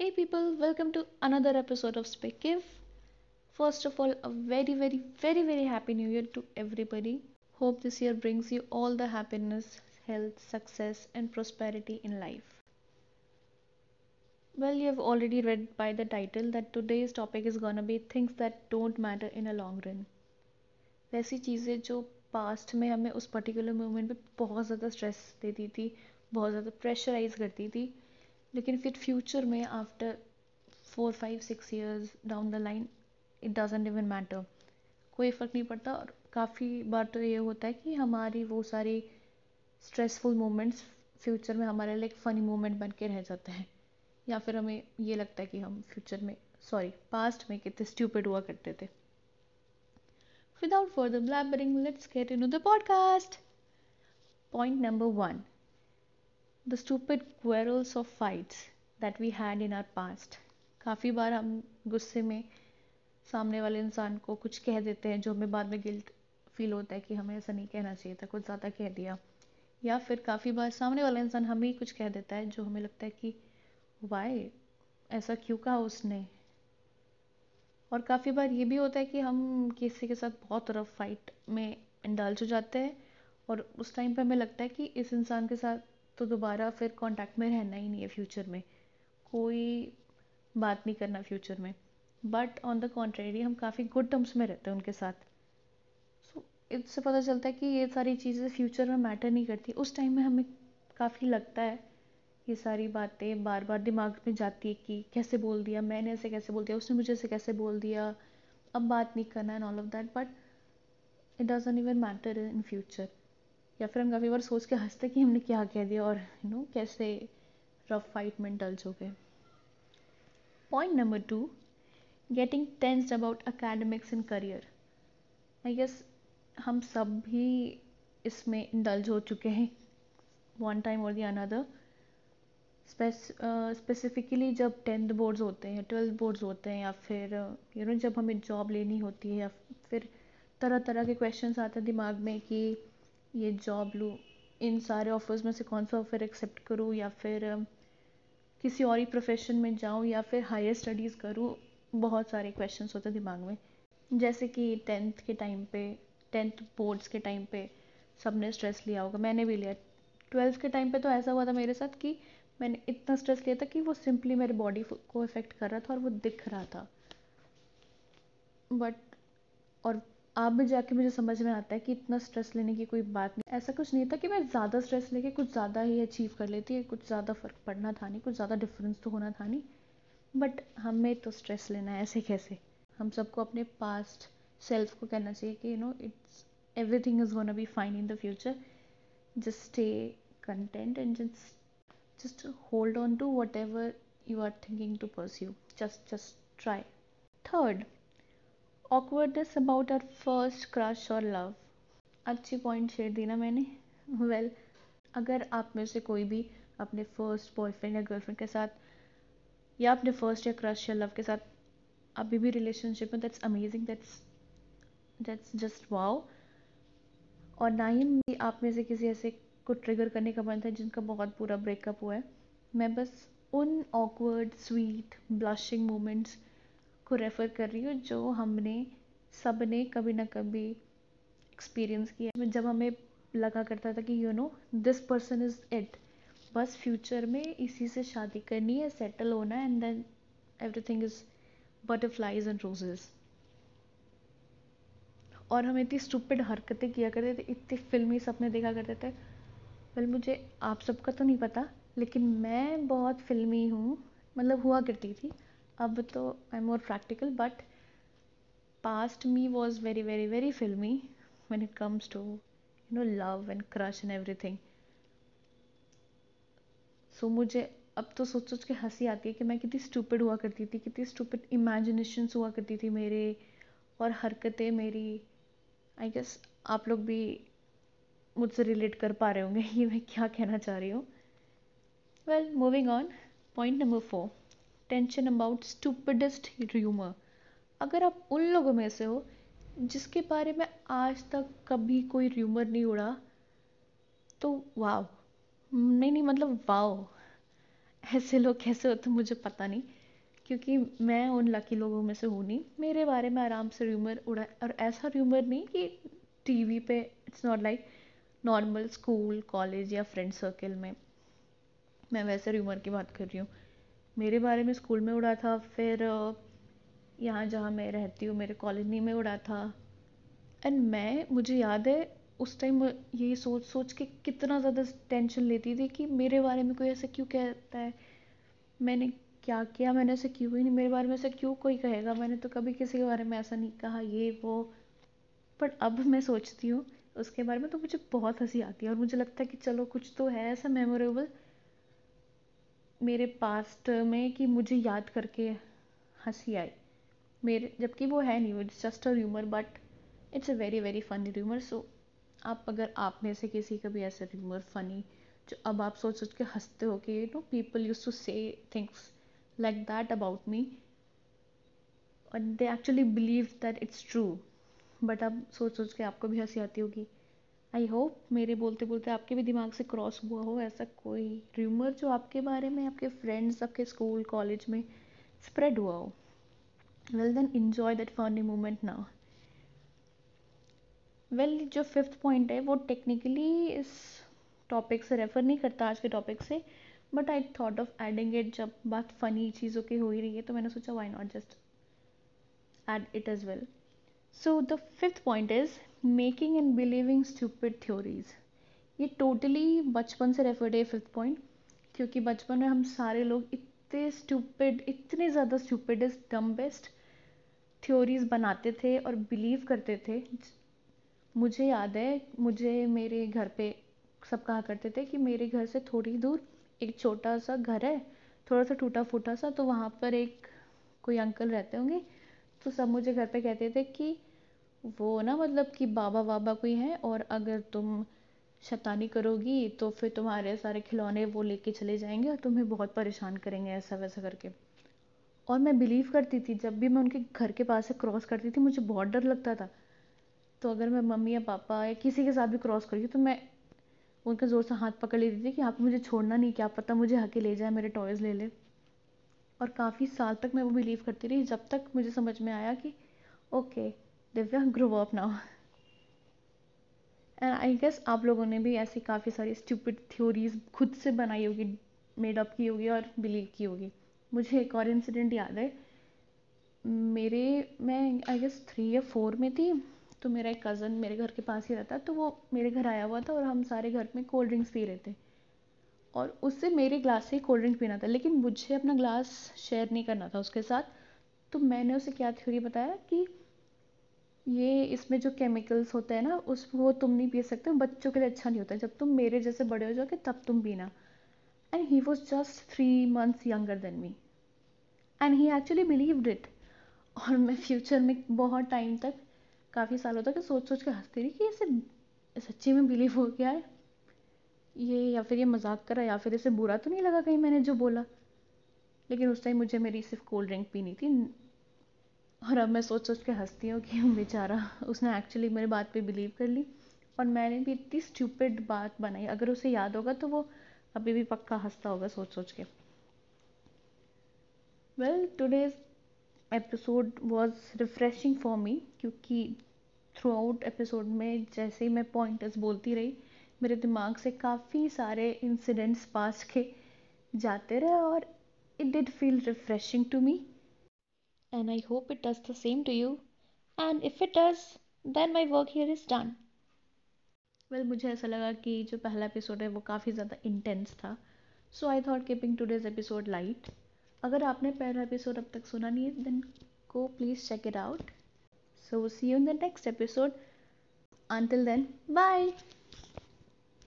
Hey people, welcome to another episode of Speak Give. First of all, a very, very, very, very happy new year to everybody. Hope this year brings you all the happiness, health, success, and prosperity in life. Well, you have already read by the title that today's topic is gonna be things that don't matter in a long run. वैसी चीज़ें जो past में हमें उस particular moment पे बहुत ज़्यादा stress देती थी बहुत ज़्यादा प्रेशराइज करती थी लेकिन फिर फ्यूचर में after four five six years down the line it doesn't even matter कोई फ़र्क नहीं पड़ता और काफ़ी बार तो ये होता है कि हमारी वो सारी स्ट्रेसफुल मोमेंट्स फ्यूचर में हमारे लिए एक फ़नी मोमेंट बन के रह जाते हैं। या फिर हमें ये लगता है कि हम फ्यूचर में सॉरी पास्ट में कितने स्ट्यूपिड हुआ करते थे। Without further blabbering, let's get into the podcast. Point number one. The stupid quarrels of fights that we had in our past काफ़ी बार हम गुस्से में सामने वाले इंसान को कुछ कह देते हैं जो हमें बाद में गिल्ट फील होता है कि हमें ऐसा नहीं कहना चाहिए था, कुछ ज़्यादा कह दिया। या फिर काफ़ी बार सामने वाला इंसान हमें ही कुछ कह देता है जो हमें लगता है कि वाई ऐसा क्यों कहा उसने? और काफ़ी बार ये भी होता है कि हम किसी के साथ बहुत रफ फाइट में इंडल्ज हो जाते हैं और उस टाइम पे हमें लगता है कि इस इंसान के साथ तो दोबारा फिर कांटेक्ट में रहना ही नहीं है फ्यूचर में। कोई बात नहीं करना फ्यूचर में। बट ऑन द कॉन्ट्रेरी हम काफ़ी गुड टर्म्स में रहते हैं उनके साथ। सो इससे पता चलता है कि ये सारी चीज़ें फ्यूचर में मैटर नहीं करती। उस टाइम में हमें काफ़ी लगता है ये सारी बातें बार बार दिमाग में जाती है कि कैसे बोल दिया, मैंने ऐसे कैसे बोल दिया, उसने मुझे ऐसे कैसे बोल दिया, अब बात नहीं करना and all of that but it doesn't even matter in future या फिर हम काफ़ी बार सोच के हँसते कि हमने क्या कह दिया और यू नो कैसे रफ फाइट में डल्ज हो गए। Point number two getting tensed about academics in career I guess हम सब भी इसमें इंडल्ज हो चुके हैं वन टाइम और दी अनदर स्पेसिफिकली जब टेंथ बोर्ड्स होते हैं ट्वेल्थ बोर्ड्स होते हैं या फिर यू नो जब हमें जॉब लेनी होती है या फिर तरह तरह के क्वेश्चंस आते हैं दिमाग में कि ये जॉब लूँ, इन सारे ऑफर्स में से कौन सा ऑफ़र एक्सेप्ट करूँ या फिर किसी और ही प्रोफेशन में जाऊँ या फिर हायर स्टडीज़ करूँ, बहुत सारे क्वेश्चन होते दिमाग में। जैसे कि टेंथ के टाइम पे टेंथ बोर्ड्स के टाइम पे सबने स्ट्रेस लिया होगा, मैंने भी लिया। ट्वेल्थ के टाइम पे तो ऐसा हुआ था मेरे साथ कि मैंने इतना स्ट्रेस लिया था कि वो सिंपली मेरे बॉडी को इफ़ेक्ट कर रहा था और वो दिख रहा था। बट और अब जाके मुझे समझ में आता है कि इतना स्ट्रेस लेने की कोई बात नहीं। ऐसा कुछ नहीं था कि मैं ज़्यादा स्ट्रेस लेके कुछ ज़्यादा ही अचीव कर लेती, कुछ ज़्यादा फ़र्क पड़ना था नहीं, कुछ ज़्यादा डिफरेंस तो होना था नहीं। बट हमें तो स्ट्रेस लेना है ऐसे कैसे? हम सबको अपने पास्ट सेल्फ को कहना चाहिए कि you know it's everything is gonna be fine in the future just stay content and just hold on to whatever you are thinking to pursue just just try awkwardness about our first crush और love अच्छी point share दी ना मैंने। Well well, अगर आप में से कोई भी अपने फ़र्स्ट बॉयफ्रेंड या गर्लफ्रेंड के साथ या अपने फ़र्स्ट या क्रश या लव के साथ अभी भी रिलेशनशिप में that's amazing that's that's just wow और ना ही आप में से किसी ऐसे को ट्रिगर करने का मन था जिनका बहुत पूरा ब्रेकअप हुआ है। मैं बस उन ऑकवर्ड स्वीट ब्लशिंग मोमेंट्स को रेफ़र कर रही हूँ, जो हमने सबने कभी ना कभी एक्सपीरियंस किया जब हमें लगा करता था कि you know this person is it बस फ्यूचर में इसी से शादी करनी है सेटल होना है and then everything is butterflies and roses और हम इतनी स्टूपिड हरकतें किया करते थे, इतने फिल्मी सपने देखा करते थे। वेल मुझे आप सबका तो नहीं पता, लेकिन मैं बहुत फिल्मी हूँ मतलब हुआ करती थी। अब तो I am more practical but past me was very very very filmy when it comes to you know love and crush and everything. So so, मुझे अब तो सोच सोच के हँसी आती है कि मैं कितनी स्टूपिड हुआ करती थी कितनी स्टूपिड इमेजिनेशन हुआ करती थी मेरे और हरकतें मेरी। आई गेस आप लोग भी मुझसे रिलेट कर पा रहे होंगे ये मैं क्या कहना चाह रही हूँ। Well moving on point number four tension about stupidest rumour अगर आप उन लोगों में से हो जिसके बारे में आज तक कभी कोई र्यूमर नहीं उड़ा तो वाव नहीं नहीं मतलब वाओ ऐसे लोग कैसे होते मुझे पता नहीं, क्योंकि मैं उन लकी लोगों में से हूँ नहीं। मेरे बारे में आराम से र्यूमर उड़ा, और ऐसा र्यूमर नहीं कि टीवी पे it's not like normal school college या फ्रेंड सर्कल में मैं वैसे र्यूमर की बात कर रही हूँ। मेरे बारे में स्कूल में उड़ा था, फिर यहाँ जहाँ मैं रहती हूँ, मेरे कॉलोनी में उड़ा था। एंड मैं, मुझे याद है, उस टाइम यही सोच सोच के कितना ज़्यादा टेंशन लेती थी कि मेरे बारे में कोई ऐसा क्यों कहता है? मैंने क्या किया? मैंने ऐसे क्यों ही नहीं, मेरे बारे में ऐसा क्यों कोई कहेगा? मैंने तो कभी किसी के बारे में ऐसा नहीं कहा, ये, वो। पर अब मैं सोचती हूँ, उसके बारे में तो मुझे बहुत हँसी आती है और मुझे लगता है कि चलो कुछ तो है ऐसा मेमोरेबल मेरे पास्ट में कि मुझे याद करके हँसी आई। मेरे, जबकि वो है नहीं वो just a rumour but it's a very very funny rumour so आप, अगर आप में से किसी का भी ऐसा र्यूमर फनी जो अब आप सोच सोच के हँसते हो कि you know people use to say things like that about me and they actually believe that it's true but अब सोच सोच के आपको भी हँसी आती होगी। आई होप मेरे बोलते बोलते आपके भी दिमाग से क्रॉस हुआ हो, ऐसा कोई र्यूमर जो आपके बारे में, आपके फ्रेंड्स आपके स्कूल कॉलेज में स्प्रेड हुआ हो। Well then enjoy that funny moment now well जो फिफ्थ पॉइंट है, वो टेक्निकली इस टॉपिक से रेफर नहीं करता, आज के टॉपिक से but I thought of adding it जब बात फ़नी चीज़ों की हो ही रही है तो मैंने सोचा why not just add it as well so the fifth point is making and believing stupid theories ये टोटली बचपन से रेफर्ड है फिफ्थ पॉइंट क्योंकि बचपन में हम सारे लोग इतने स्टूपिड इतने ज़्यादा stupid is dumb best theories बनाते थे और बिलीव करते थे। मुझे याद है, मुझे मेरे घर पे सब कहा करते थे कि मेरे घर से थोड़ी दूर एक छोटा सा घर है, थोड़ा सा टूटा फूटा सा तो वहाँ पर एक कोई अंकल रहते होंगे तो सब मुझे घर पे कहते थे कि वो ना मतलब कि बाबा वाबा कोई हैं और अगर तुम शैतानी करोगी तो फिर तुम्हारे सारे खिलौने वो लेके चले जाएँगे और तुम्हें बहुत परेशान करेंगे, ऐसा वैसा करके। और मैं बिलीव करती थी, जब भी मैं उनके घर के पास से क्रॉस करती थी, मुझे बहुत डर लगता था। तो अगर मैं मम्मी या पापा या किसी के साथ भी क्रॉस करी तो मैं उनका ज़ोर से हाथ पकड़ लेती थी कि आप मुझे छोड़ना नहीं, क्या पता मुझे हके ले जाए, मेरे टॉयज़ ले ले। और काफ़ी साल तक मैं वो बिलीव करती रही, जब तक मुझे समझ में आया कि okay Divya grow up now and I guess आप लोगों ने भी ऐसी काफ़ी सारी स्टूपिड थ्योरीज खुद से बनाई होगी मेड अप की होगी और बिलीव की होगी. मुझे एक और इंसिडेंट याद है. मेरे, मैं आई गेस थ्री या फोर में थी तो मेरा एक कज़न मेरे घर के पास ही रहता तो वो मेरे घर आया हुआ था और हम सारे घर में कोल्ड ड्रिंक्स पी रहे थे. और उससे मेरे ग्लास से ही कोल्ड ड्रिंक पीना था, लेकिन मुझे अपना ग्लास शेयर नहीं करना था उसके साथ। तो मैंने उसे क्या थ्योरी बताया कि ये इसमें जो केमिकल्स होते हैं ना, उस वो तुम नहीं पी सकते, बच्चों के लिए अच्छा नहीं होता। जब तुम मेरे जैसे बड़े हो जाओगे, तब तुम पीना। And he was just three months younger than me and he actually believed it और मैं फ्यूचर में बहुत टाइम तक, काफ़ी सालों तक सोच सोच के हंसती रही कि इसे सच्ची में बिलीव हो गया है? ये या फिर ये मज़ाक करा या फिर इसे बुरा तो नहीं लगा कहीं मैंने जो बोला? लेकिन उस टाइम मुझे मेरी सिर्फ़ कोल्ड ड्रिंक पीनी थी। और अब मैं सोच सोच के हंसती हूँ कि बेचारा उसने एक्चुअली मेरी बात पे बिलीव कर ली। और मैंने भी इतनी स्टूपिड बात बनाई। अगर उसे याद होगा तो वो अभी भी पक्का हंसता होगा सोच सोच के। Well today's episode was refreshing for me क्योंकि थ्रू आउट एपिसोड में जैसे ही मैं पॉइंटर्स बोलती रही मेरे दिमाग से काफ़ी सारे इंसिडेंट्स पास के जाते रहे और it did feel refreshing to me and I hope it does the same to you and if it does then my work here is done well मुझे ऐसा लगा कि जो पहला एपिसोड है, वो काफ़ी ज़्यादा इंटेंस था. So I thought keeping today's episode light अगर आपने पहला एपिसोड अब तक सुना नहीं है then go please check it out. So see you in the next episode. Until then, bye.